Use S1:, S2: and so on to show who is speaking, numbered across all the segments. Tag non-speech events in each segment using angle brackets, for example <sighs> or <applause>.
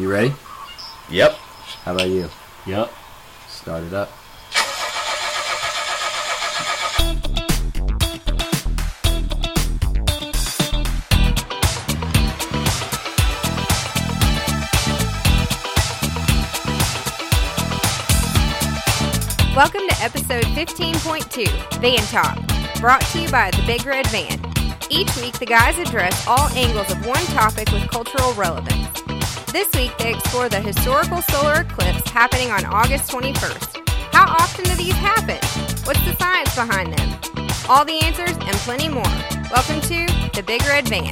S1: You ready?
S2: Yep.
S1: How about you?
S3: Yep.
S1: Start it up.
S4: Welcome to episode 15.2, Van Top, brought to you by the Big Red Van. Each week, the guys address all angles of one topic with cultural relevance. This week, they explore the historical solar eclipse happening on August 21st. How often do these happen? What's the science behind them? All the answers and plenty more. Welcome to the Big Red Van.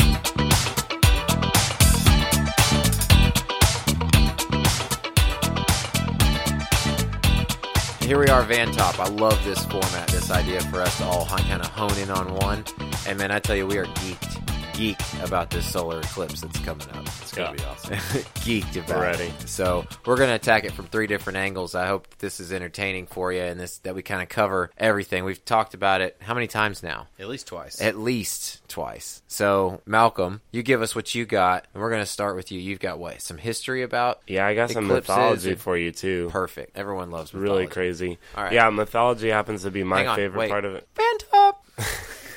S2: Here we are, Van Top. I love this format, this idea for us to all kind of hone in on one. And man, I tell you, we are geeked, geeked about this solar eclipse that's coming up.
S3: It's gonna be awesome. <laughs>
S2: geeked about
S3: We're
S2: it.
S3: ready.
S2: So we're gonna attack it from three different angles. I hope this is entertaining for you, and this that we kind of cover everything. We've talked about it how many times now?
S3: At least twice.
S2: At least twice. So Malcolm, you give us what you got, and we're gonna start with you. You've got what? Some history about?
S5: Yeah, I got some mythology for you too.
S2: Perfect. Everyone loves mythology.
S5: Really crazy.
S2: All right.
S5: Yeah, mythology happens to be my favorite
S2: wait.
S5: part of it.
S2: Van Top.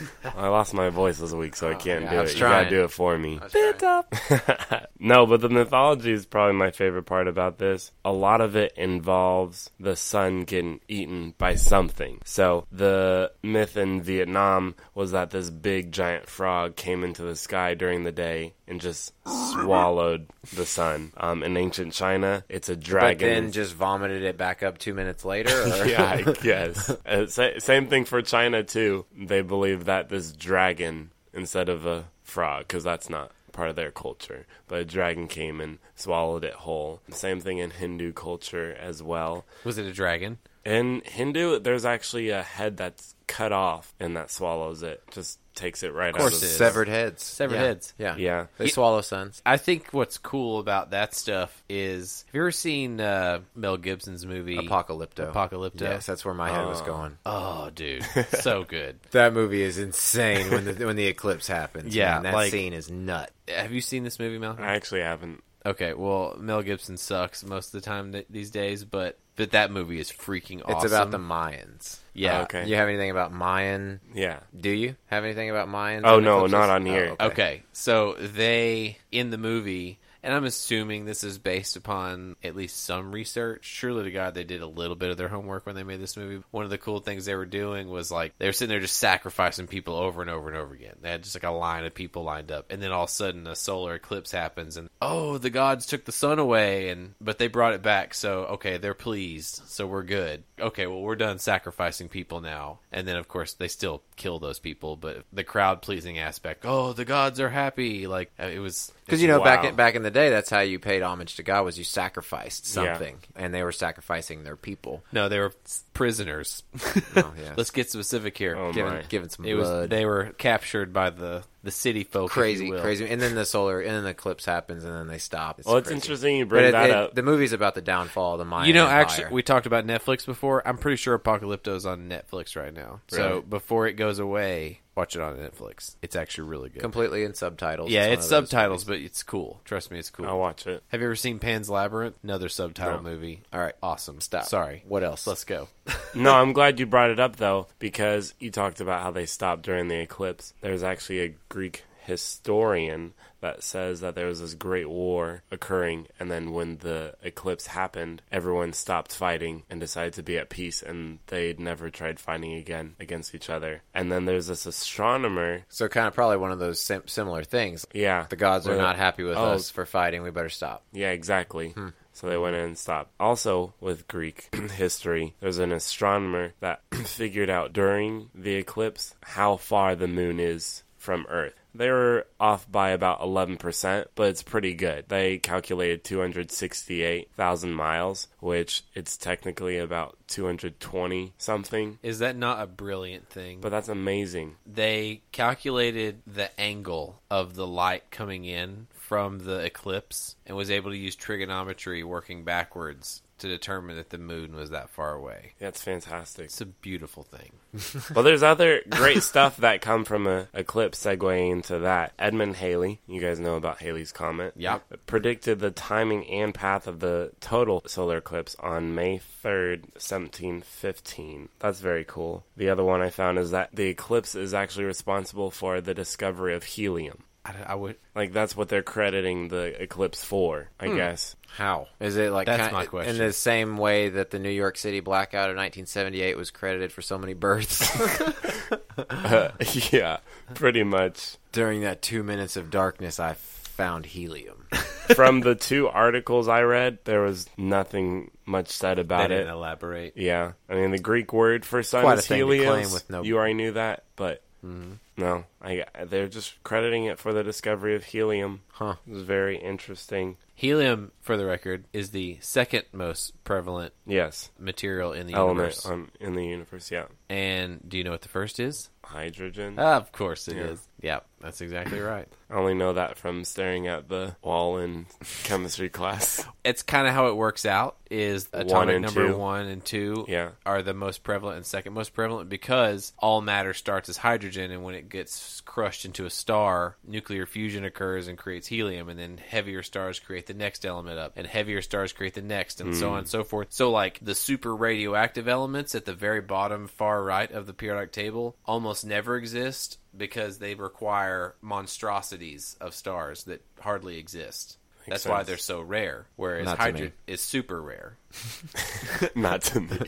S2: <laughs>
S5: I lost my voice this week, so I oh, can't
S2: yeah,
S5: do
S2: I
S5: it.
S2: was
S5: You gotta do it for me.
S2: Van Top. <laughs>
S5: no, but the mythology is probably my favorite part about this. A lot of it involves the sun getting eaten by something. So the myth in Vietnam was that this big giant frog came into the sky during the day and just swallowed the sun. Um, in ancient China, it's a dragon.
S2: But then just vomited it back up two minutes later. Or? <laughs>
S5: yeah, I guess. Uh, sa- same thing for China too. They believe that this dragon instead of a frog, because that's not part of their culture, but a dragon came and swallowed it whole. Same thing in Hindu culture as well.
S2: Was it a dragon?
S5: In Hindu, there's actually a head that's cut off and that swallows it. Just takes it right
S3: Of course
S5: out of
S3: it
S5: the.
S2: Severed heads.
S3: Severed
S2: Yeah.
S3: heads.
S2: Yeah.
S5: Yeah.
S2: They
S3: Ye-
S2: swallow suns.
S3: I think what's cool about that stuff is have you ever seen uh, Mel Gibson's movie
S2: Apocalypto.
S3: Apocalypto?
S2: Yes, that's where my head was going.
S3: Oh, dude, <laughs> so good.
S2: That movie is insane when the when the eclipse happens.
S3: Yeah,
S2: man. that
S3: like-
S2: scene is nut.
S3: Have you seen this movie, Malcolm?
S5: I actually haven't.
S3: Okay, well, Mel Gibson sucks most of the time th- these days, but but that movie is freaking awesome.
S2: It's about the Mayans.
S3: yeah.
S5: Oh, okay.
S2: You have anything about Mayan?
S5: Yeah.
S2: Do you have anything about Mayans?
S5: Oh, no,
S2: eclipses?
S5: not on here.
S2: Oh,
S3: Okay, so they in the movie, and I'm assuming this is based upon at least some research. Surely to God, they did a little bit of their homework when they made this movie. One of the cool things they were doing was like they were sitting there just sacrificing people over and over and over again. They had just like a line of people lined up, and then all of a sudden a solar eclipse happens, and oh, the gods took the sun away, and but they brought it back. So okay, they're pleased, so we're good. Okay, well we're done sacrificing people now, and then of course they still kill those people, but the crowd pleasing aspect. Oh, the gods are happy. Like uh, it was
S2: Because you know, back in, back in the day, that's how you paid homage to God was you sacrificed
S5: Yeah.
S2: something, and they were sacrificing their people.
S3: No, they were prisoners. <laughs>
S2: Oh, yes.
S3: Let's get specific here.
S5: Oh,
S2: giving,
S5: my.
S2: giving some
S3: it was
S2: blood.
S3: they were captured by the the city folk. if you
S2: crazy,
S3: will.
S2: crazy, and then the solar, and then the eclipse happens, and then they stop.
S5: Well, it's
S2: crazy.
S5: interesting you
S2: But
S5: bring
S2: it-
S5: that
S2: it-
S5: up.
S2: The movie's about the downfall of the Mayan
S3: You know,
S2: Empire.
S3: actually, we talked about Netflix before. I'm pretty sure Apocalypto's on Netflix right now. So before it goes away, watch it on Netflix. It's actually really good.
S2: completely in subtitles.
S3: yeah,
S2: one
S3: it's
S2: of those
S3: subtitles, but it's cool. Trust me, it's cool.
S5: I'll watch it.
S3: Have you ever seen Pan's Labyrinth? Another subtitle
S5: No.
S3: movie.
S2: All right,
S3: Awesome.
S2: Stop.
S3: Sorry.
S2: What else?
S3: Let's go. <laughs>
S5: No, I'm glad you brought it up though, because you talked about how they stopped during the eclipse. There's actually a Greek historian that says that there was this great war occurring, and then when the eclipse happened, everyone stopped fighting and decided to be at peace, and they'd never tried fighting again against each other. And then there's this astronomer.
S2: So kind of probably one of those sim- similar things.
S5: Yeah,
S2: The gods are not happy with
S5: Oh.
S2: us for fighting. We better stop.
S5: Yeah, exactly. Hmm. So they went in and stopped. Also, with Greek <clears throat> history, there's an astronomer that <clears throat> figured out during the eclipse how far the moon is from Earth. They were off by about 11%, but it's pretty good. They calculated 268,000 miles, which it's technically about 220 something.
S3: Is that not a brilliant thing?
S5: But that's amazing.
S3: they calculated the angle of the light coming in from the eclipse and was able to use trigonometry working backwards to determine that the moon was that far away.
S5: That's fantastic.
S3: It's a beautiful thing. <laughs>
S5: well, there's other great stuff that come from a eclipse segueing into that. Edmund Halley, you guys know about Halley's Comet.
S3: Yep.
S5: Predicted the timing and path of the total solar eclipse on May 3rd, 1715. That's very cool. The other one I found is that the eclipse is actually responsible for the discovery of helium.
S3: I, I would.
S5: Like, that's what they're crediting the eclipse for, I hmm. guess.
S2: How is it like?
S3: That's
S2: kind-
S3: my question.
S2: In the same way that the New York City blackout of 1978 was credited for so many births <laughs> <laughs>
S5: yeah, pretty much.
S2: during that two minutes of darkness, I found helium. <laughs>
S5: From the two articles I read, there was nothing much said
S3: They
S5: about
S3: didn't
S5: it.
S3: elaborate.
S5: Yeah, I mean the Greek word for sun
S2: Quite
S5: is
S2: thing to claim
S5: helios.
S2: no-
S5: You already knew that, but mm-hmm. No, I they're just crediting it for the discovery of helium.
S2: Huh.
S5: It was very interesting.
S3: Helium, for the record, is the second most prevalent
S5: Yes,
S3: material in the
S5: element
S3: universe.
S5: um, in the universe. Yeah,
S3: And do you know what the first is?
S5: Hydrogen.
S3: of course it is. Yeah, that's exactly right. <laughs>
S5: I only know that from staring at the wall in <laughs> chemistry class.
S3: It's kind of how it works out. Is atomic
S5: and
S3: number
S5: two.
S3: one and two
S5: Yeah.
S3: are the most prevalent and second most prevalent because all matter starts as hydrogen, and when it gets crushed into a star, nuclear fusion occurs and creates helium, and then heavier stars create the next element up, and heavier stars create the next, and so hmm. on and so forth. So, like the super radioactive elements at the very bottom, far right of the periodic table, almost never exist because they require monstrosities of stars that hardly exist. That's why they're so rare, whereas
S2: Not
S3: hydrogen is super rare. <laughs>
S5: Not to me.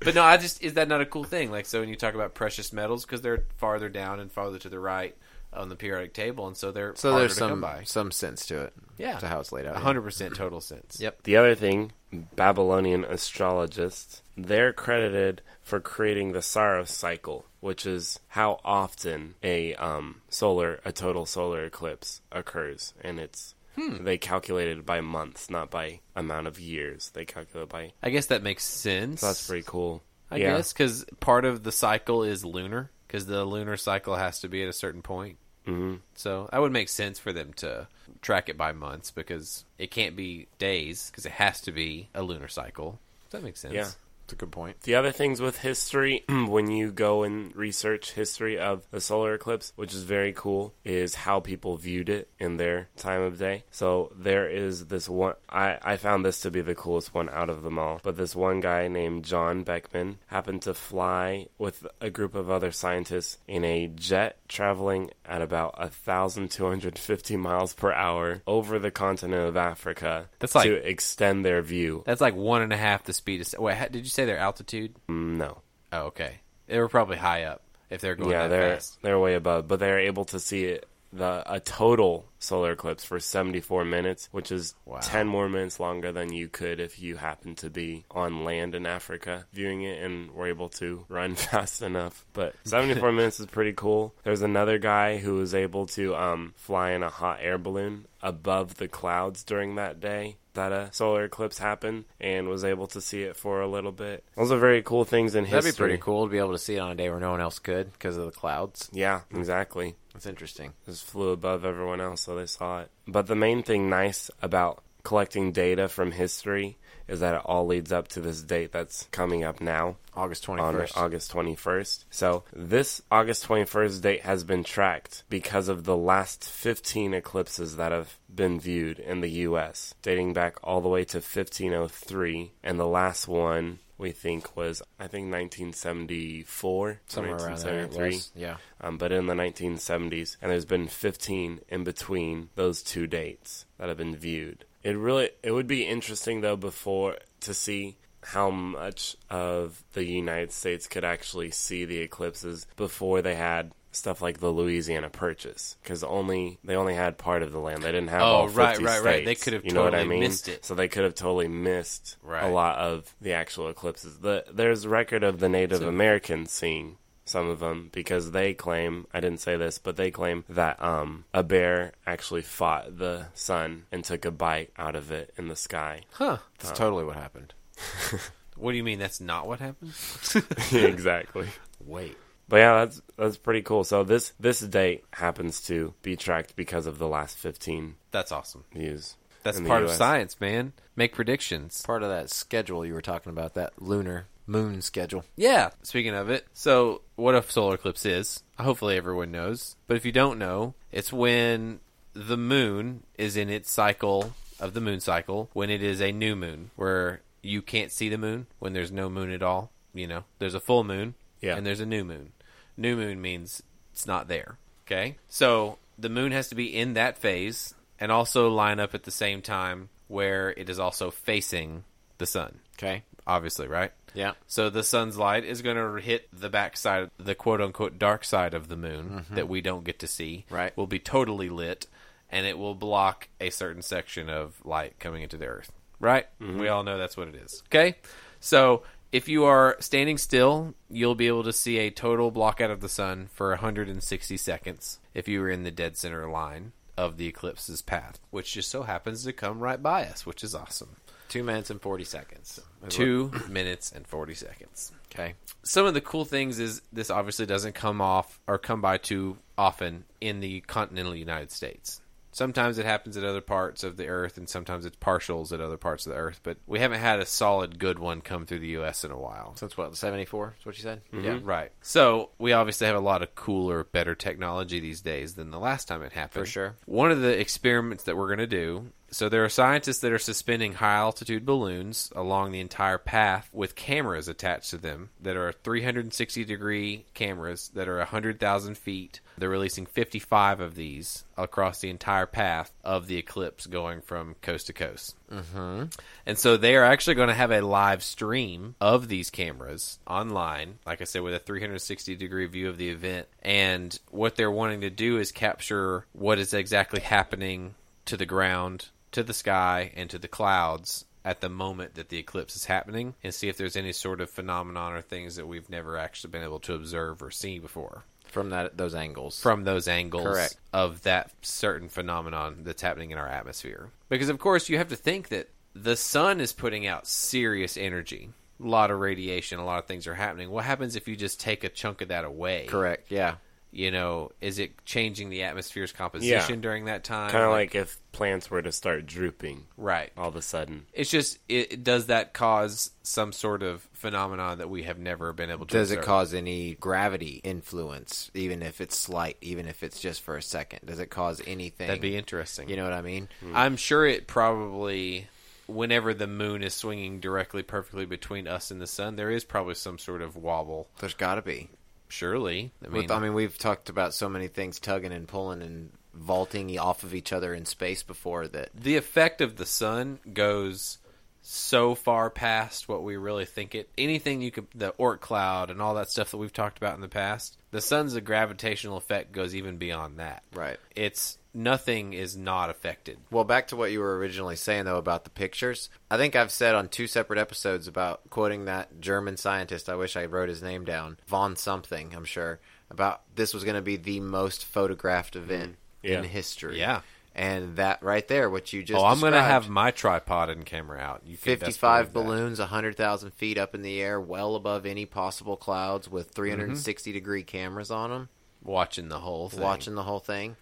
S3: But no, I just is that not a cool thing? Like so, when you talk about precious metals, because they're farther down and farther to the right on the periodic table, and so they're
S2: So there's
S3: to come
S2: some
S3: by.
S2: some sense to it.
S3: Yeah.
S2: to how it's laid out.
S3: hundred percent total sense.
S2: Yep.
S5: The other thing, Babylonian astrologists, they're credited for creating the Saros cycle, which is how often a um, solar, a total solar eclipse occurs, and it's they calculated by months, not by amount of years. They calculate by.
S3: I guess that makes sense.
S5: So that's pretty cool.
S3: I
S5: yeah.
S3: guess because part of the cycle is lunar, because the lunar cycle has to be at a certain point.
S5: Hmm
S3: So that would make sense for them to track it by months because it can't be days because it has to be a lunar cycle. Does that make sense?
S5: Yeah.
S2: It's a good point.
S5: The other things with history, <clears throat> when you go and research history of the solar eclipse, which is very cool, is how people viewed it in their time of day. So there is this one, I, I found this to be the coolest one out of them all. But this one guy named John Beckman happened to fly with a group of other scientists in a jet traveling at about 1,250 miles per hour over the continent of Africa
S3: That's like-
S5: to extend their view.
S3: That's like one and a half the speed of. Wait, did you say their altitude?
S5: Mm, No.
S3: Oh, okay. They were probably high up if they're going
S5: yeah,
S3: that
S5: they're
S3: fast.
S5: they're way above, but they're able to see it, the a total solar eclipse for 74 minutes, which is
S2: Wow.
S5: 10 more minutes longer than you could if you happened to be on land in Africa viewing it and were able to run <laughs> fast enough. But <laughs> 74 minutes is pretty cool. There's another guy who was able to um, fly in a hot air balloon above the clouds during that day that a solar eclipse happened and was able to see it for a little bit. Those are very cool things in history.
S2: That'd be pretty cool to be able to see it on a day where no one else could because of the clouds.
S5: Yeah, exactly.
S2: That's interesting.
S5: just flew above everyone else, so they saw it. But the main thing nice about collecting data from history is that it all leads up to this date that's coming up now
S2: August
S5: on
S2: 21st.
S5: August 21st. So this August 21st date has been tracked because of the last 15 eclipses that have been viewed in the US, dating back all the way to 1503, and the last one we think was I think 1974,
S2: Somewhere around there. was. Yeah.
S5: um, but in the 1970s, and there's been 15 in between those two dates that have been viewed. It really it would be interesting though before to see how much of the United States could actually see the eclipses before they had stuff like the Louisiana Purchase because only they only had part of the land. They didn't have
S3: Oh,
S5: all 50
S3: right, right, right. They could have
S5: you know what I mean?
S3: missed it.
S5: so they could have totally missed a lot of the actual eclipses. The there's record of the Native
S3: So-
S5: Americans seeing some of them because they claim I didn't say this, but they claim that um, a bear actually fought the sun and took a bite out of it in the sky.
S3: Huh.
S2: That's totally what happened. <laughs>
S3: What do you mean that's not what happened? <laughs>
S5: exactly.
S2: Wait.
S5: But yeah, that's that's pretty cool. So this this date happens to be tracked because of the last fifteen
S3: That's awesome.
S5: views.
S3: That's
S5: in the
S3: part of science, man. Make predictions.
S2: Part of that schedule you were talking about, that lunar moon schedule.
S3: Yeah. Speaking of it, so what a solar eclipse is, hopefully everyone knows. But if you don't know, it's when the moon is in its cycle of the moon cycle, when it is a new moon, where you can't see the moon, when there's no moon at all. You know, there's a full moon
S5: Yeah.
S3: and there's a new moon. New moon means it's not there. Okay? So the moon has to be in that phase and also line up at the same time where it is also facing the sun.
S2: Okay.
S3: Obviously, right?
S2: Yeah.
S3: So the sun's light is going to hit the backside, the quote unquote dark side of the moon mm-hmm. that we don't get to see.
S2: Right.
S3: Will be totally lit, and it will block a certain section of light coming into the earth. Right. Mm-hmm. We all know that's what it is. Okay. So if you are standing still, you'll be able to see a total blockout of the sun for 160 seconds if you were in the dead center line of the eclipse's path, which just so happens to come right by us, which is awesome.
S2: Two minutes and 40 seconds.
S3: Two <clears throat> minutes and 40 seconds
S2: Okay.
S3: some of the cool things is this obviously doesn't come off or come by too often in the continental United States. Sometimes it happens at other parts of the earth, and sometimes it's partials at other parts of the earth. But we haven't had a solid good one come through the U.S. in a while.
S2: Since what, 74 is what you said? Mm-hmm.
S3: Yeah, right. So we obviously have a lot of cooler, better technology these days than the last time it happened.
S2: For sure.
S3: One of the experiments that we're going to do. So there are scientists that are suspending high altitude balloons along the entire path with cameras attached to them that are 360 degree cameras that are 100,000 feet. They're releasing 55 of these across the entire path of the eclipse going from coast to coast. Mm-hmm. And so they are actually going to have a live stream of these cameras online, like I said, with a 360 degree view of the event. And what they're wanting to do is capture what is exactly happening to the ground, to the sky, and to the clouds at the moment that the eclipse is happening and see if there's any sort of phenomenon or things that we've never actually been able to observe or see before
S2: From that those angles.
S3: from those angles
S2: Correct.
S3: of that certain phenomenon that's happening in our atmosphere. Because of course you have to think that the sun is putting out serious energy. A lot of radiation, a lot of things are happening. What happens if you just take a chunk of that away?
S2: Correct. Yeah.
S3: You know, is it changing the atmosphere's composition
S5: Yeah.
S3: during that time?
S5: Kind of like if plants were to start drooping
S3: right.
S5: all of a sudden.
S3: It's just it does that cause some sort of phenomenon that we have never been able to
S2: Does it cause any gravity influence, even if it's slight, even if it's just for a second? Does it cause anything?
S3: That'd be interesting.
S2: You know what I mean? Hmm.
S3: I'm sure it probably, whenever the moon is swinging directly perfectly between us and the sun, there is probably some sort of wobble.
S2: There's got to be.
S3: Surely, I mean,
S2: With, I mean, we've talked about so many things tugging and pulling and vaulting off of each other in space before that.
S3: the effect of the sun goes so far past what we really think it. Anything you could, the Oort cloud and all that stuff that we've talked about in the past, the sun's gravitational effect goes even beyond that.
S2: Right.
S3: It's nothing is not affected.
S2: Well, back to what you were originally saying though about the pictures. I think I've said on two separate episodes about quoting that German scientist. I wish I wrote his name down. Von something, I'm sure. About this was going to be the most photographed event mm-hmm.
S5: Yeah.
S2: in history.
S3: Yeah.
S2: And that right there, what you just
S3: oh, I'm going to have my tripod and camera out. You can best
S2: 55
S3: believe that.
S2: balloons, 100,000 feet up in the air, well above any possible clouds, with 360 mm-hmm. degree cameras on them,
S3: watching the whole thing.
S2: watching the whole thing.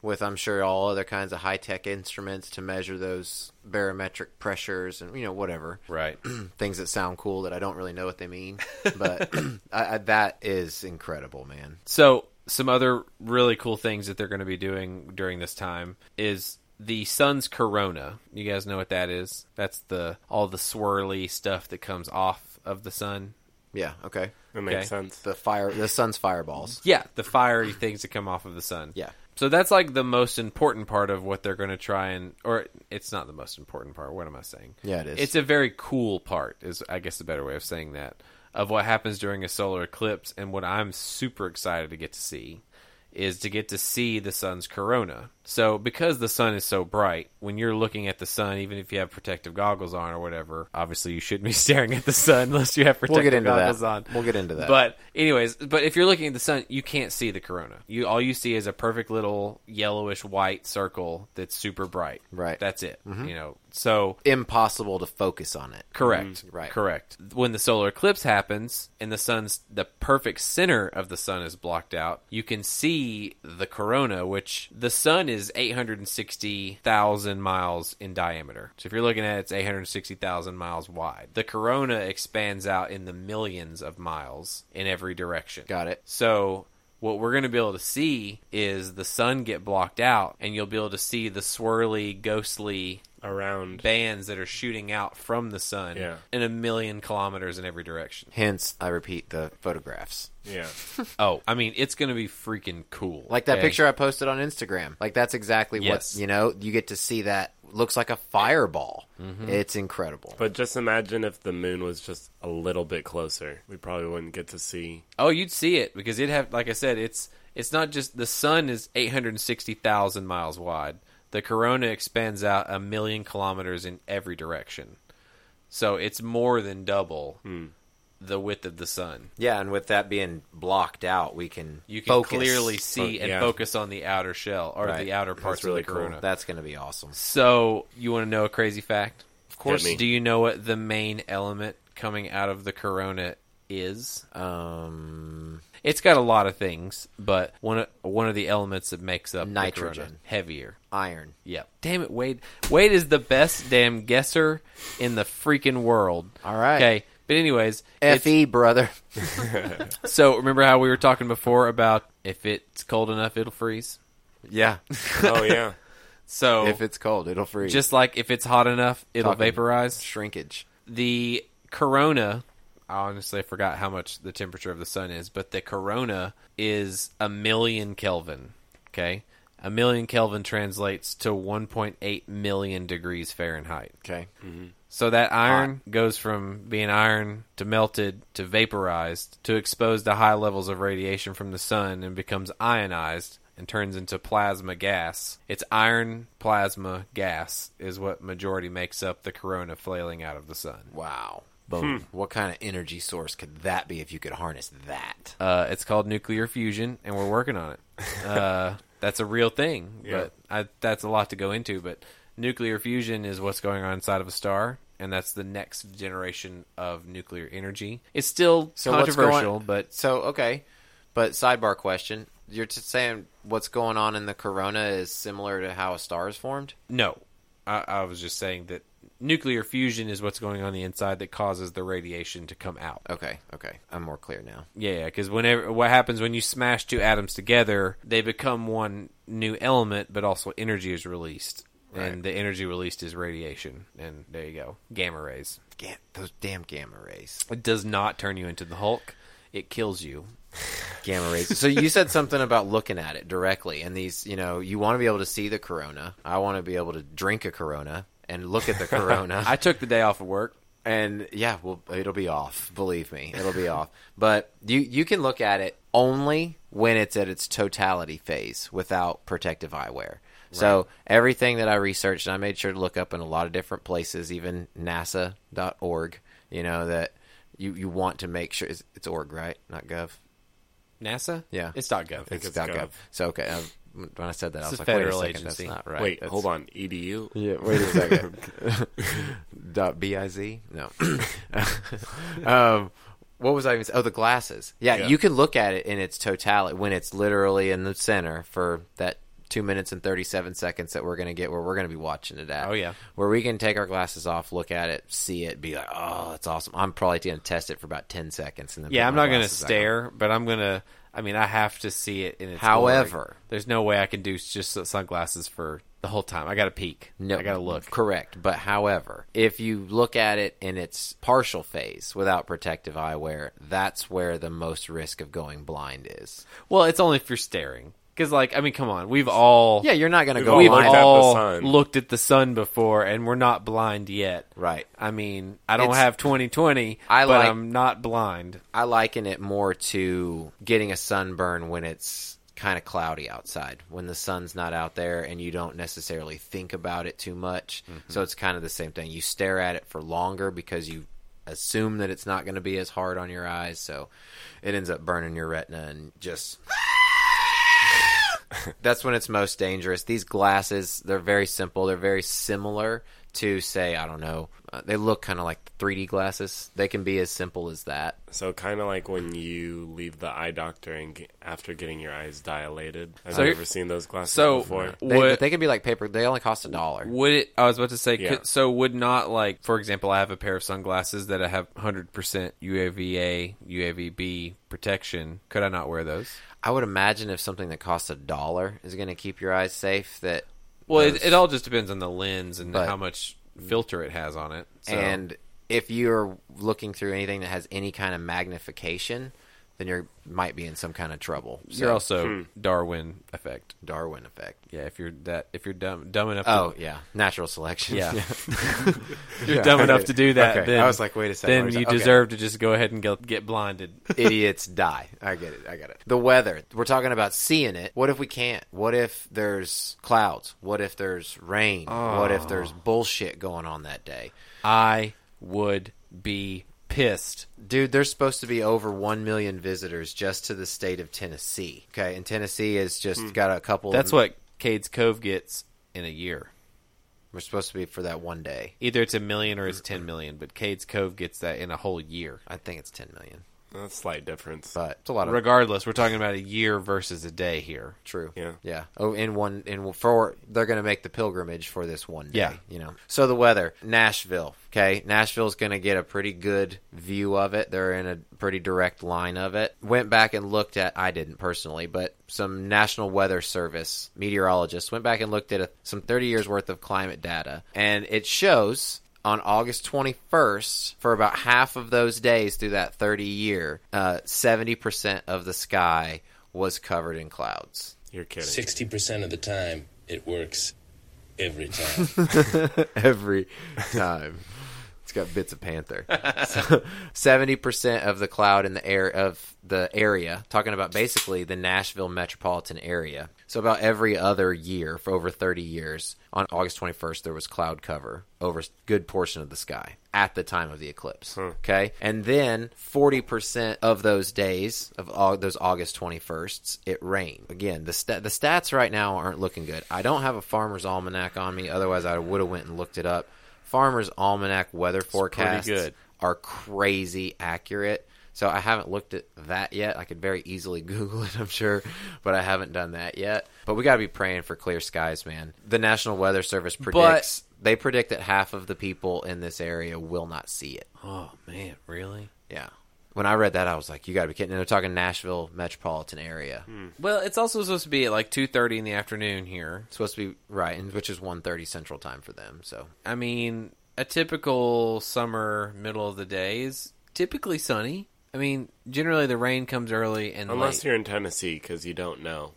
S2: With I'm sure all other kinds of high tech instruments to measure those barometric pressures and you know whatever
S3: right. <clears throat>
S2: things that sound cool that I don't really know what they mean, but <laughs> <clears throat> I, I, that is incredible, man.
S3: So, some other really cool things that they're going to be doing during this time is the sun's corona. You guys know what that is? That's the all the swirly stuff that comes off of the sun.
S2: Yeah, okay.
S5: That makes
S3: Okay.
S5: sense.
S2: The fire, the sun's fireballs.
S3: Yeah, the fiery things that come off of the sun.
S2: Yeah.
S3: So that's like the most important part of what they're going to try and or it's not the most important part. What am I saying?
S2: Yeah, it is.
S3: It's a very cool part is I guess the better way of saying that of what happens during a solar eclipse and what I'm super excited to get to see is to get to see the sun's corona. So because the sun is so bright, when you're looking at the sun, even if you have protective goggles on or whatever, obviously you shouldn't be <laughs> staring at the sun unless you have protective We'll
S2: get into
S3: goggles
S2: that.
S3: on.
S2: We'll get into that.
S3: But anyways, but if you're looking at the sun, you can't see the corona. You all you see is a perfect little yellowish white circle that's super bright.
S2: Right. Mm-hmm.
S3: That's it. You know. So
S2: impossible to focus on it.
S3: Correct.
S2: Right.
S3: Correct. When the solar eclipse happens and the sun's the perfect center of the sun is blocked out, you can see the corona, which the sun is is 860,000 miles in diameter. So if you're looking at it, it's 860,000 miles wide. The corona expands out in the millions of miles in every direction.
S2: Got it.
S3: So what we're going to be able to see is the sun get blocked out, and you'll be able to see the swirly, ghostly
S5: Around.
S3: bands that are shooting out from the sun
S5: Yeah.
S3: in a million kilometers in every direction.
S2: Hence, I repeat the photographs.
S5: Yeah. <laughs>
S3: Oh, I mean, it's going to be freaking cool.
S2: Like that
S3: okay?
S2: picture I posted on Instagram. Like that's exactly
S3: Yes.
S2: what you know. You get to see that looks like a fireball.
S3: Mm-hmm.
S2: It's incredible.
S5: But just imagine if the moon was just a little bit closer. We probably wouldn't get to see.
S3: Oh, you'd see it because it have like I said, it's it's not just the sun is eight hundred and sixty thousand miles wide. The corona expands out a million kilometers in every direction, so it's more than double the width of the sun.
S2: yeah, and with that being blocked out, we can
S3: You can
S2: focus.
S3: clearly see
S5: Fo-
S3: and
S5: yeah.
S3: focus on the outer shell or
S2: Right.
S3: the outer parts
S5: really
S3: of the
S5: cool.
S3: corona.
S2: That's going to be awesome.
S3: So, you want to know a crazy fact? Of
S5: course. Me.
S3: Do you know what the main element coming out of the corona is?
S2: Um,
S3: It's got a lot of things, but one of, one of the elements that makes up the
S2: Nitrogen.
S3: corona, heavier.
S2: iron.
S3: Yep. Damn it, Wade. Wade is the best damn guesser in the freaking world.
S2: All right.
S3: Okay. But anyways,
S2: Fe, brother. <laughs>
S3: so remember how we were talking before about if it's cold enough, it'll freeze.
S2: Yeah.
S5: Oh yeah. <laughs>
S3: So
S2: if it's cold, it'll freeze.
S3: just like if it's hot enough, it'll
S2: Talking
S3: vaporize.
S2: shrinkage.
S3: the corona I honestly forgot how much the temperature of the sun is but the corona is a million kelvin okay a million kelvin translates to 1.8 million degrees fahrenheit
S2: Okay. Mm-hmm.
S3: So that iron goes from being iron to melted to vaporized to exposed to high levels of radiation from the sun and becomes ionized and turns into plasma gas. It's iron plasma gas is what majority makes up the corona flailing out of the sun.
S2: Wow. Boom. What kind of energy source could that be if you could harness that?
S3: Uh, it's called nuclear fusion, and we're working on it. <laughs> Uh, that's a real thing,
S5: Yeah.
S3: but I, that's a lot to go into. But nuclear fusion is what's going on inside of a star, and that's the next generation of nuclear energy. It's still
S2: So
S3: controversial, but
S2: So okay, but sidebar question: You're t- saying what's going on in the corona is similar to how a star is formed?
S3: no. I, I was just saying that nuclear fusion is what's going on the inside that causes the radiation to come out.
S2: Okay, okay, I'm more clear now.
S3: Yeah, because whenever what happens when you smash two atoms together, they become one new element, but also energy is released,
S2: Right.
S3: and the energy released is radiation, and there you go, gamma rays.
S2: Those damn gamma rays.
S3: It does not turn you into the Hulk; it kills you. <sighs>
S2: Gamma rays. so you said something about looking at it directly, and these, you know, you want to be able to see the corona. I want to be able to drink a corona and look at the <laughs> corona.
S3: I took the day off of work.
S2: and yeah, well, it'll be off. Believe me, it'll be off. But you you can look at it only when it's at its totality phase without protective eyewear. So everything that I researched, and I made sure to look up in a lot of different places, even NASA.org. You know that you you want to make sure it's, it's org right, not gov.
S3: NASA?
S2: Yeah.
S3: it's .gov.
S2: It's,
S5: it's
S2: dot
S5: gov.
S2: gov. So okay, I, when I said that, I was
S3: a
S2: like, wait a
S3: federal
S2: second,
S3: agency.
S2: that's not right.
S5: Wait,
S2: That's-
S5: hold on. EDU.
S2: Yeah, wait a second. <laughs> Dot biz? No. <coughs> <laughs> um, what was I even? Oh, the glasses. Yeah,
S5: Yeah.
S2: you can look at it in its totality when it's literally in the center for that two minutes and thirty-seven seconds that we're going to get where we're going to be watching it at.
S3: Oh, yeah.
S2: where we can take our glasses off, look at it, see it, be like, "Oh, that's awesome." I'm probably going to test it for about ten seconds, and then
S3: Yeah, I'm not going to stare, but I'm going to. I mean, I have to see it in its.
S2: However-
S3: glory. there's no way I can do just sunglasses for the whole time. I got to peek.
S2: No,
S3: I got to look.
S2: Correct. But however, if you look at it in its partial phase without protective eyewear, that's where the most risk of going blind is.
S3: Well, it's only if you're staring. Because, like, I mean, come on, we've all
S2: Yeah, you're not going to
S5: We've
S2: go
S5: all
S3: we've
S5: looked
S2: blind.
S5: at the
S3: all
S5: sun.
S3: looked at the sun before, and we're not blind yet.
S2: Right.
S3: I mean, I don't
S2: It's-
S3: have 2020,
S2: I
S3: but
S2: like-
S3: I'm not blind.
S2: I liken it more to getting a sunburn when it's kind of cloudy outside, when the sun's not out there and you don't necessarily think about it too much. Mm-hmm. So it's kind of the same thing. You stare at it for longer because you assume that it's not going to be as hard on your eyes, so it ends up burning your retina and just that's when it's most dangerous. These glasses, they're very simple. They're very similar to say I don't know. Uh, they look kind of like 3D glasses. They can be as simple as that.
S5: So kind of like when you leave the eye doctor and get, after getting your eyes dilated. I've
S3: So
S5: you ever seen those glasses
S3: so-
S5: before?
S2: They,
S3: Would-
S2: they can be like paper. They only cost a dollar.
S3: Would it? I was about to say.
S5: Yeah.
S3: Could, so would not like, for example, I have a pair of sunglasses that I have 100% UAVA, UAVB protection. Could I not wear those?
S2: I would imagine if something that costs a dollar is going to keep your eyes safe, that
S3: Well, it, it all just depends on the lens and
S2: But-
S3: how much filter it has on it. So.
S2: and if you're looking through anything that has any kind of magnification, then you might be in some kind of trouble. So,
S3: you're also
S5: Hmm.
S3: Darwin effect.
S2: Darwin effect.
S3: Yeah, if you're that, if you're dumb, dumb enough. To,
S2: Oh yeah, natural selection.
S3: yeah, <laughs>
S2: Yeah.
S3: you're dumb enough to do that.
S2: Okay,
S3: Then
S2: I was like, wait a second.
S3: then you
S2: that? Okay.
S3: deserve to just go ahead and get, get blinded. <laughs>
S2: idiots die. I get it. I get it. The weather. We're talking about seeing it. What if we can't? What if there's clouds? What if there's rain? What if there's bullshit going on that day?
S3: I would be pissed.
S2: Dude, there's supposed to be over 1 million visitors just to the state of Tennessee. Okay, and Tennessee has just hmm. got a couple
S3: That's what Cades Cove gets in a year.
S2: we're supposed to be for that one day.
S3: Either it's a million or it's ten million, but Cades Cove gets that in a whole year.
S2: I think it's 10 million.
S5: That's a slight difference.
S2: But it's a lot of
S3: Regardless, we're talking about a year versus a day here.
S2: True.
S5: Yeah.
S2: Yeah. Oh, in one in for they're going to make the pilgrimage for this one day.
S3: Yeah.
S2: You know. So the weather, Nashville. Okay, Nashville's going to get a pretty good view of it. They're in a pretty direct line of it. Went back and looked at. I didn't personally, but some National Weather Service meteorologists went back and looked at a, some 30 years worth of climate data, and it shows on August 21st, for about half of those days through that 30 year, uh, 70% of the sky was covered in clouds.
S5: You're kidding.
S6: Sixty percent of the time, it works every time. <laughs>
S2: Every time. It's got bits of panther. <laughs> Seventy percent of the cloud in the air of the area, talking about basically the Nashville metropolitan area. So about every other year for over thirty years, on August twenty first, there was cloud cover over a good portion of the sky at the time of the eclipse. Okay, and then forty percent of those days of all those August twenty firsts, it rained. Again, the sta the stats right now aren't looking good. I don't have a farmer's almanac on me, otherwise I would have went and looked it up. Farmer's Almanac weather forecasts are crazy accurate. So I haven't looked at that yet. I could very easily <laughs> Google it, I'm sure, but I haven't done that yet. But we got to be praying for clear skies, man. The National Weather Service predicts they predict that half of the people in this area will not see it.
S3: Oh man, really?
S2: Yeah. When I read that, I was like, "You got to be kidding!" And they're talking Nashville metropolitan area. Hmm.
S3: Well, it's also supposed to be at like two thirty in the afternoon here.
S2: It's supposed to be right, and which is 1.30 Central Time for them. So
S3: I mean, a typical summer middle of the day is typically sunny. I mean, generally the rain comes early and
S5: Unless
S3: late.
S5: you're in Tennessee, because you don't know.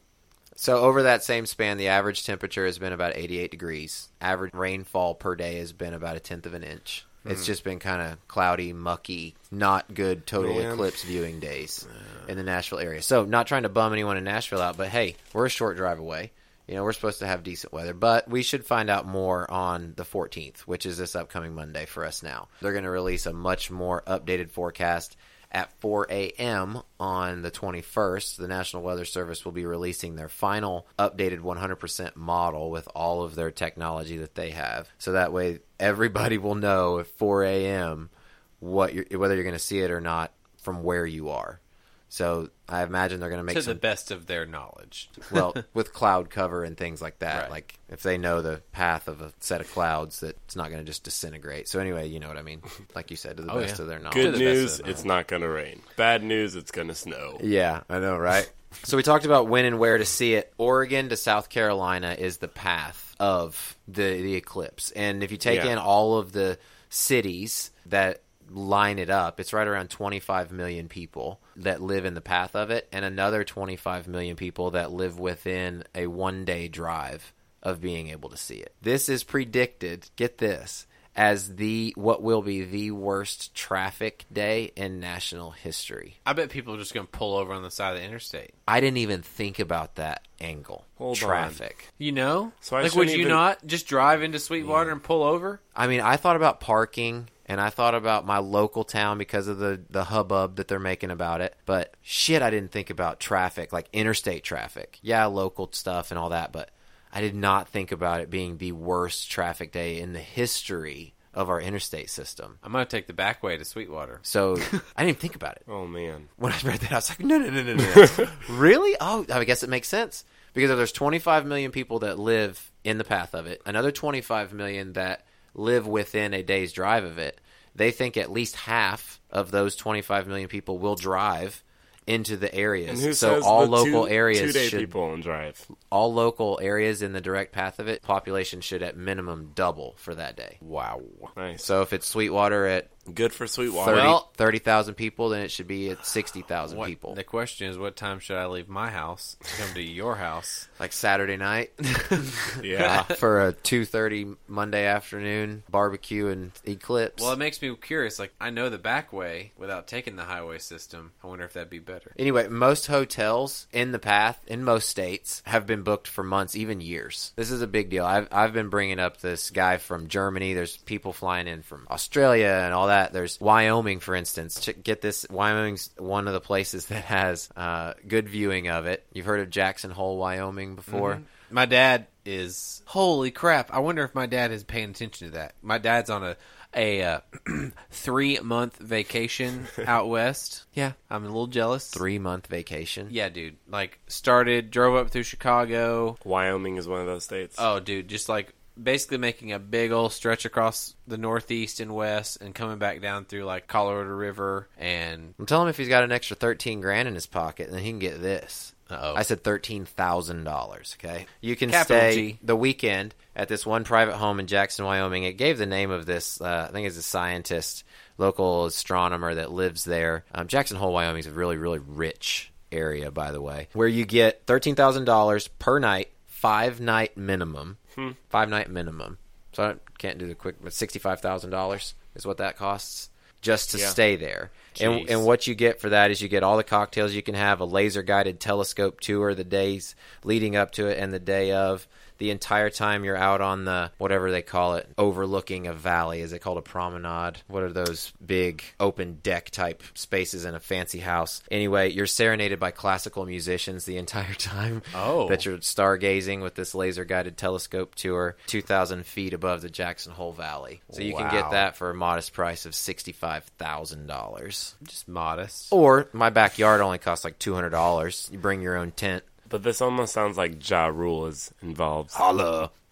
S2: So over that same span, the average temperature has been about 88 degrees. Average rainfall per day has been about a tenth of an inch. It's hmm. just been kind of cloudy, mucky, not good total
S5: Man.
S2: eclipse viewing days in the Nashville area. So not trying to bum anyone in Nashville out, but hey, we're a short drive away. You know, we're supposed to have decent weather, but we should find out more on the 14th, which is this upcoming Monday for us now. They're going to release a much more updated forecast at 4 a.m. on the 21st. The National Weather Service will be releasing their final updated 100% model with all of their technology that they have. So that way everybody will know at 4 a.m. what you're, whether you're going to see it or not from where you are. So I imagine they're going to make
S3: to
S2: some
S3: the best of their knowledge.
S2: well <laughs> with cloud cover and things like that
S3: Right.
S2: like if they know the path of a set of clouds that it's not going to just disintegrate so anyway you know what i mean <laughs> like you said to the
S3: Oh,
S2: best
S3: yeah.
S2: of their knowledge
S5: Good
S3: the
S5: news,
S3: them.
S5: it's not going to rain. Bad news, it's going to snow.
S2: yeah i know right <laughs> so we talked about when and where to see it oregon to south carolina is the path of the the eclipse and if you take
S5: Yeah.
S2: in all of the cities that line it up it's right around 25 million people that live in the path of it and another 25 million people that live within a one day drive of being able to see it this is predicted get this as the what will be the worst traffic day in national history
S3: I bet people are just going to pull over on the side of the interstate.
S2: i didn't even think about that angle
S5: Hold on.
S2: traffic
S3: You know,
S5: So I
S3: like would you
S5: even-
S3: not just drive into Sweetwater and pull over?
S2: I mean, I thought about parking and I thought about my local town because of the, the hubbub that they're making about it. But shit, I didn't think about traffic, like interstate traffic. Yeah, local stuff and all that, but I did not think about it being the worst traffic day in the history of our interstate system.
S3: I'm gonna take the back way to Sweetwater.
S2: So <laughs> I didn't think about it.
S5: Oh man.
S2: When I read that, I was like, no, no, no, no, no. <laughs> really? Oh, I guess it makes sense. Because if there's 25 million people that live in the path of it, another 25 million that live within a day's drive of it, they think at least half of those 25 million people will drive into the areas.
S5: And who
S2: so
S5: says
S2: all
S5: the
S2: local
S5: two,
S2: areas
S5: two day
S2: should
S5: people on drive?
S2: all local areas in the direct path of it, population should at minimum double for that day.
S3: Wow.
S5: Nice.
S2: So if it's Sweetwater at
S5: Good for Sweetwater.
S2: 30
S3: Well-
S2: 30,000 people, then it should be at 60,000 people.
S3: The question is, what time should I leave my house to come to your house? <laughs>
S2: Like Saturday night <laughs>
S5: yeah. <laughs>
S2: for a 2:30 Monday afternoon barbecue and eclipse.
S3: Well, it makes me curious. Like, I know the back way without taking the highway system. I wonder if that'd be better.
S2: Anyway, most hotels in the path in most states have been booked for months, even years. This is a big deal. I've, I've been bringing up this guy from Germany. There's people flying in from Australia and all that. There's Wyoming, for instance. Ch- Get this Wyoming's one of the places that has uh, good viewing of it. You've heard of Jackson Hole, Wyoming before?
S3: My dad is holy crap. I wonder if my dad is paying attention to that. My dad's on a a uh, <clears throat> three month vacation <laughs> out west. Yeah, I'm a little jealous.
S2: Three month vacation.
S3: Yeah, dude. Like started, drove up through Chicago.
S5: Wyoming is one of those states.
S3: Oh, dude, just like basically making a big old stretch across the northeast and west, and coming back down through like Colorado River and
S2: I'm telling him if he's got an extra thirteen grand in his pocket, then he can get this.
S3: Uh-oh.
S2: I said thirteen thousand dollars. Okay, you can
S3: Capital
S2: stay
S3: G.
S2: the weekend at this one private home in Jackson, Wyoming. It gave the name of this. Uh, I think it's a scientist, local astronomer that lives there. Um, Jackson Hole, Wyoming is a really, really rich area, by the way, where you get thirteen thousand dollars per night, five night minimum, five night minimum. So I can't do the quick, but sixty five thousand dollars is what that costs just to
S5: Yeah.
S2: stay there. And, and what you get for that is you get all the cocktails you can have, a laser guided telescope tour the days leading up to it and the day of. The entire time you're out on the whatever they call it, overlooking a valley. Is it called a promenade? What are those big open deck type spaces in a fancy house? Anyway, you're serenaded by classical musicians the entire <laughs> time.
S3: Oh.
S2: that you're stargazing with this laser guided telescope tour, two thousand feet above the Jackson Hole Valley. So you can get that for a modest price of sixty five thousand dollars.
S3: just modest.
S2: Or my backyard only costs like two hundred dollars. You bring your own tent.
S5: But this almost sounds like Ja Rule is involved.
S2: Holla. <laughs>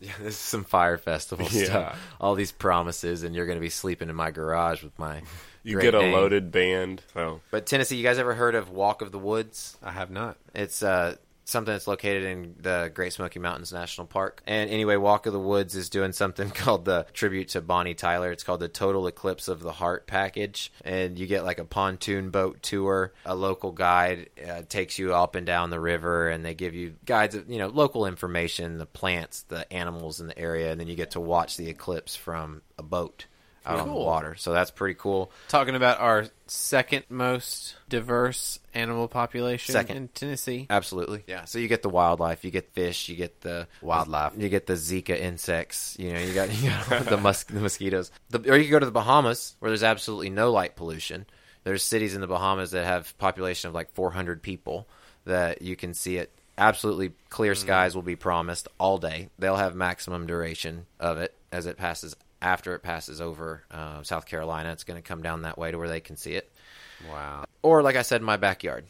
S2: yeah, this is some fire festival
S5: Yeah.
S2: stuff. All these promises, and you're going to be sleeping in my garage with my.
S5: You
S2: great
S5: get a
S2: name.
S5: loaded band. So
S2: But Tennessee, you guys ever heard of Walk of the Woods?
S3: I have not.
S2: It's uh, something that's located in the Great Smoky Mountains National Park. And anyway, Walk of the Woods is doing something <laughs> called the tribute to Bonnie Tyler. It's called the Total Eclipse of the Heart package. And you get like a pontoon boat tour. A local guide uh, takes you up and down the river, and they give you guides of you know local information, the plants, the animals in the area, and then you get to watch the eclipse from a boat. Out on the
S3: Cool.
S2: water, so that's pretty cool.
S3: Talking about our second most diverse animal population
S2: Second.
S3: in Tennessee.
S2: Absolutely. Yeah. So you get the wildlife, you get fish, you get the
S3: Wildlife.
S2: you get the Zika insects. You know, you got <laughs> you got the, mus- the mosquitoes. The, or you can go to the Bahamas where there's absolutely no light pollution. There's cities in the Bahamas that have population of like 400 people that you can see it. Absolutely clear mm-hmm. skies will be promised all day. They'll have maximum duration of it as it passes. After it passes over uh, South Carolina, it's going to come down that way to where they can see it
S3: Wow.
S2: or like I said, my backyard.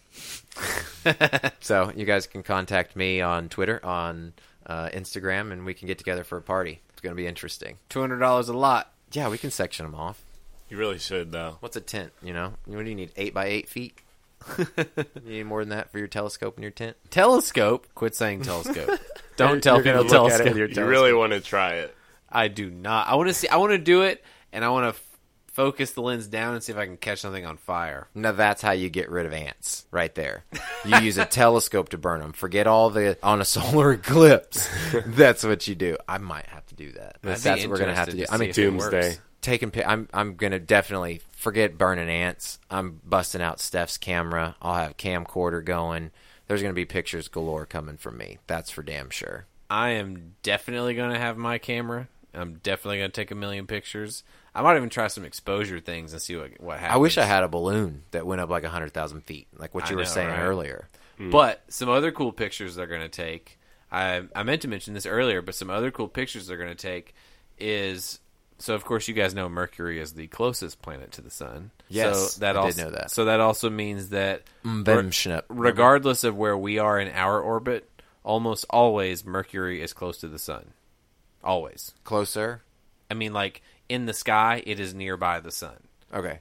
S2: <laughs> so you guys can contact me on Twitter, on uh, Instagram, and we can get together for a party. It's going to be interesting.
S3: Two hundred dollars a lot.
S2: Yeah, we can section them off.
S5: you really should though.
S2: What's a tent? You know, what do you need? Eight by eight feet. <laughs> you need more than that for your telescope in your tent.
S3: Telescope. Quit saying telescope. <laughs> Don't tell
S2: You're gonna
S3: people
S2: look at it
S3: telescope.
S2: with your
S5: You really want to try it.
S3: I do not. I want to see. I want to do it, and I want to f- focus the lens down and see if I can catch something on fire.
S2: Now that's how you get rid of ants, right there. You <laughs> use a telescope to burn them. Forget all the on a <laughs> solar eclipse. that's what you do. I might have to do that.
S3: I'd
S2: That's what we're gonna have to do.
S3: interested
S2: I mean,
S3: see if it works.
S5: Doomsday.
S2: taking pi- I'm I'm gonna definitely forget burning ants. I'm busting out Steph's camera. I'll have camcorder going. There's gonna be pictures galore coming from me. That's for damn sure.
S3: I am definitely going to have my camera. I'm definitely going to take a million pictures. I might even try some exposure things and see what what happens.
S2: I wish I had a balloon that went up like hundred thousand feet, like what
S3: I
S2: you were
S3: know,
S2: saying
S3: right?
S2: earlier. Hmm.
S3: But some other cool pictures they're going to take. I I meant to mention this earlier, but some other cool pictures they're going to take is so of course you guys know Mercury is the closest planet to the sun.
S2: Yes,
S3: so that
S2: I did
S3: also
S2: know that.
S3: so that also means that mm,
S2: Bem schnup.
S3: regardless of where we are in our orbit, almost always Mercury is close to the sun. Always.
S2: Closer.
S3: I mean, like in the sky, it is nearby the sun
S2: Okay.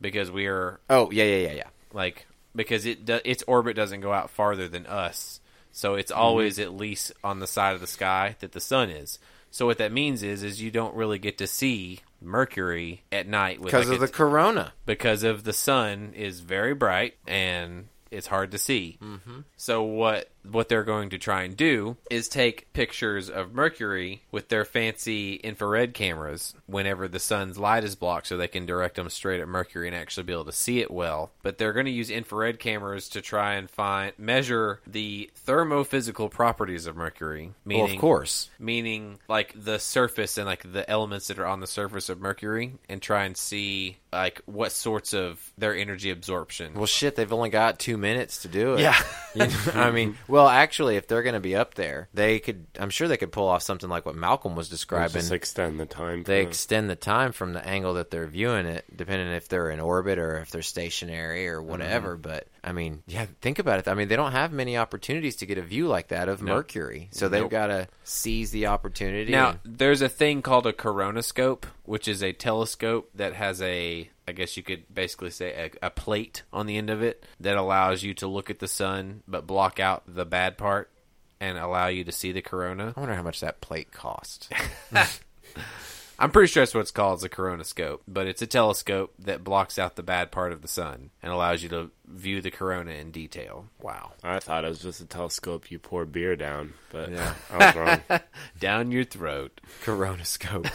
S3: because we are
S2: Oh yeah yeah yeah yeah.
S3: like because it do, its orbit doesn't go out farther than us, so it's always at least on the side of the sky that the sun is. So what that means is is you don't really get to see Mercury at night with
S2: Because
S3: like
S2: of the corona.
S3: because of the sun is very bright and it's hard to see. Mm-hmm. So what what they're going to try and do is take pictures of Mercury with their fancy infrared cameras whenever the sun's light is blocked, so they can direct them straight at Mercury and actually be able to see it well. But they're going to use infrared cameras to try and find measure the thermophysical properties of Mercury. Meaning,
S2: Well, of course.
S3: meaning like the surface and like the elements that are on the surface of Mercury, and try and see like what sorts of their energy absorption.
S2: Well, shit, they've only got two minutes to do it.
S3: Yeah. <laughs>
S2: You know, I mean, <laughs> well, actually, if they're going to be up there, they could. I'm sure they could pull off something like what Malcolm was describing.
S5: just extend the time.
S2: they
S5: for-
S2: extend the time from the angle that they're viewing it, depending if they're in orbit or if they're stationary or mm-hmm. whatever. But I mean, yeah, think about it. I mean, they don't have many opportunities to get a view like that of
S3: No.
S2: Mercury, so they've
S3: Nope.
S2: got to seize the opportunity.
S3: Now,
S2: and-
S3: there's a thing called a coronoscope, which is a telescope that has a, I guess you could basically say, a, a plate on the end of it that allows you to look at the sun but block out the bad part and allow you to see the corona.
S2: I wonder how much that plate cost. <laughs> <laughs>
S3: I'm pretty sure that's what it's called, it's a coronoscope, but it's a telescope that blocks out the bad part of the sun and allows you to view the corona in detail.
S2: wow.
S5: I thought it was just a telescope you pour beer down, but
S2: Yeah.
S5: I was wrong. <laughs>
S3: Down your throat.
S2: Coronoscope.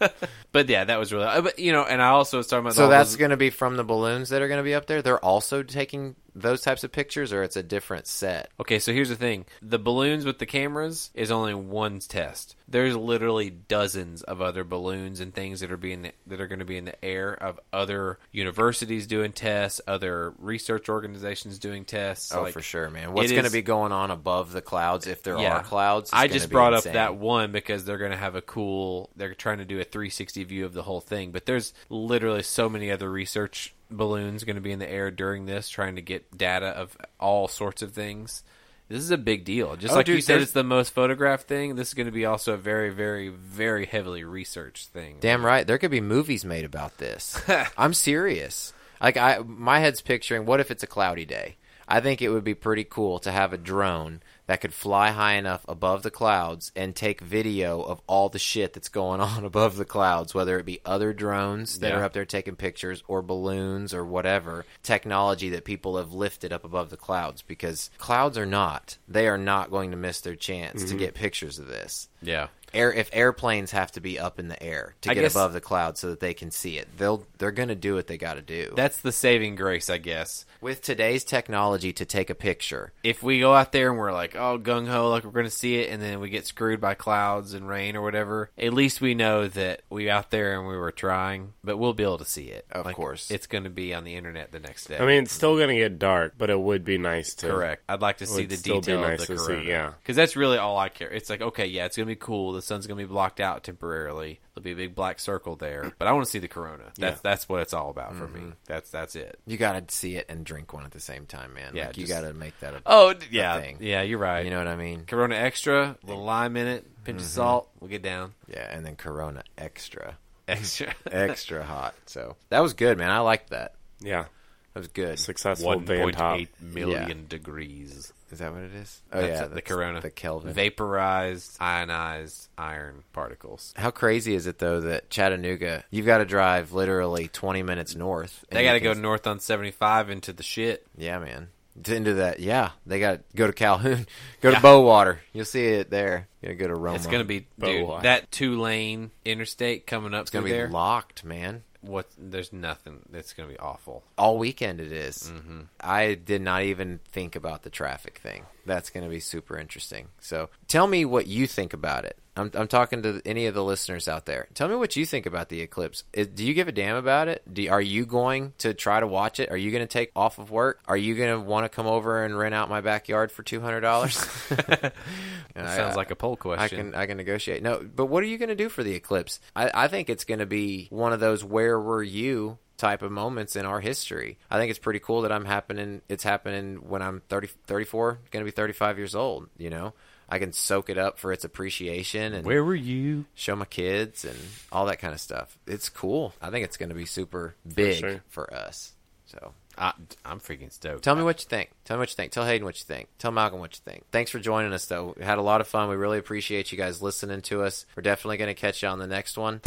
S2: <laughs>
S3: But yeah, that was really. uh, But you know, and I also was talking about.
S2: So that's
S3: those-
S2: going to be from the balloons that are going to be up there. They're also taking those types of pictures, or it's a different set.
S3: Okay, so here's the thing: the balloons with the cameras is only one test. There's literally dozens of other balloons and things that are being that are going to be in the air of other universities doing tests, other research organizations doing tests.
S2: Oh,
S3: like-
S2: for sure, man. What's going to be going on above the clouds if there
S3: Yeah.
S2: are clouds?
S3: I just brought
S2: insane.
S3: up that one because they're going to have a cool. They're trying to do a 360 view of the whole thing, but there's literally so many other research balloons going to be in the air during this, trying to get data of all sorts of things. This is a big deal. Just
S2: Oh,
S3: like
S2: dude,
S3: you said, it's the most photographed thing. This is going to be also a very, very, very heavily researched thing.
S2: Damn right. There could be movies made about this. <laughs> I'm serious. Like I, my head's picturing. What if it's a cloudy day? I think it would be pretty cool to have a drone that could fly high enough above the clouds and take video of all the shit that's going <laughs> on above the clouds, whether it be other drones that
S3: Yeah.
S2: are up there taking pictures or balloons or whatever technology that people have lifted up above the clouds because clouds are not. They are not going to miss their chance to mm-hmm. get pictures of this
S3: Yeah.
S2: Air if airplanes have to be up in the air to
S3: I
S2: get
S3: guess-
S2: above the clouds so that they can see it they'll they're going to do what they got to do
S3: That's the saving grace, I guess.
S2: with today's technology to take a picture
S3: if we go out there and we're like, oh, gung ho, like we're going to see it, and then we get screwed by clouds and rain or whatever, at least we know that we out there and we were trying, but we'll be able to see it.
S2: Of
S3: Like,
S2: course.
S3: It's going to be on the internet the next day.
S5: I mean, it's still gonna get dark, but it would be nice to.
S3: Correct. I'd like to see
S5: would
S3: the
S5: still be
S3: detail
S5: nice
S3: of the
S5: to see,
S3: corona.
S5: yeah.
S3: Because that's really all I care. It's like, okay, yeah, it's going to be cool. The sun's going to be blocked out temporarily. There'll be a big black circle there. But I want to see the corona. That's
S5: Yeah.
S3: that's what it's all about for
S2: Mm-hmm.
S3: me. That's that's it.
S2: you got to see it and drink one at the same time man
S3: Yeah,
S2: like you got to make that a
S3: Oh, d- yeah.
S2: thing.
S3: Yeah, you're right.
S2: you know what i mean
S3: Corona extra, a little lime in it, pinch
S2: Mm-hmm.
S3: of salt, we'll get down.
S2: yeah and then corona extra
S3: Extra. <laughs>
S2: extra hot so that was good man i liked that
S5: Yeah,
S2: that was good
S5: successful van top.
S3: 1.8 million degrees.
S2: Is that what it is oh
S3: That's
S2: yeah
S3: the corona.
S2: the kelvin
S3: Vaporized, ionized iron particles.
S2: how crazy is it though that Chattanooga, you've got to drive literally 20 minutes north.
S3: They got to go north on 75 into the shit.
S2: Yeah, man. Into that, yeah. They got to go to Calhoun, <laughs> go
S3: Yeah.
S2: to Bowater. You'll see it there. You gotta go to Roma.
S3: It's going to be dude, that two lane interstate coming up
S2: It's gonna be
S3: there.
S2: locked, man.
S3: What? There's nothing. that's going to be awful.
S2: All weekend it is.
S3: Mm-hmm.
S2: I did not even think about the traffic thing. That's going to be super interesting. So tell me what you think about it. I'm, I'm talking to any of the listeners out there. Tell me what you think about the eclipse. Is, do you give a damn about it? Do, are you going to try to watch it? Are you going to take off of work? Are you going to want to come over and rent out my backyard for two hundred dollars? <laughs>
S3: Sounds like a poll question.
S2: I can I can negotiate. No, but what are you going to do for the eclipse? I, I think it's going to be one of those where were you type of moments in our history. I think it's pretty cool that I'm happening. It's happening when I'm 30, 34, going to be 35 years old. You know, I can soak it up for its appreciation and
S3: Where were you?
S2: show my kids and all that kind of stuff. It's cool. I think it's going to be super big for,
S5: sure.
S2: us. So
S3: I, I'm freaking stoked.
S2: Tell me what you think. Tell me what you think. Tell Hayden what you think. Tell Malcolm what you think. Thanks for joining us, though. We had a lot of fun. We really appreciate you guys listening to us. We're definitely going to catch you on the next one.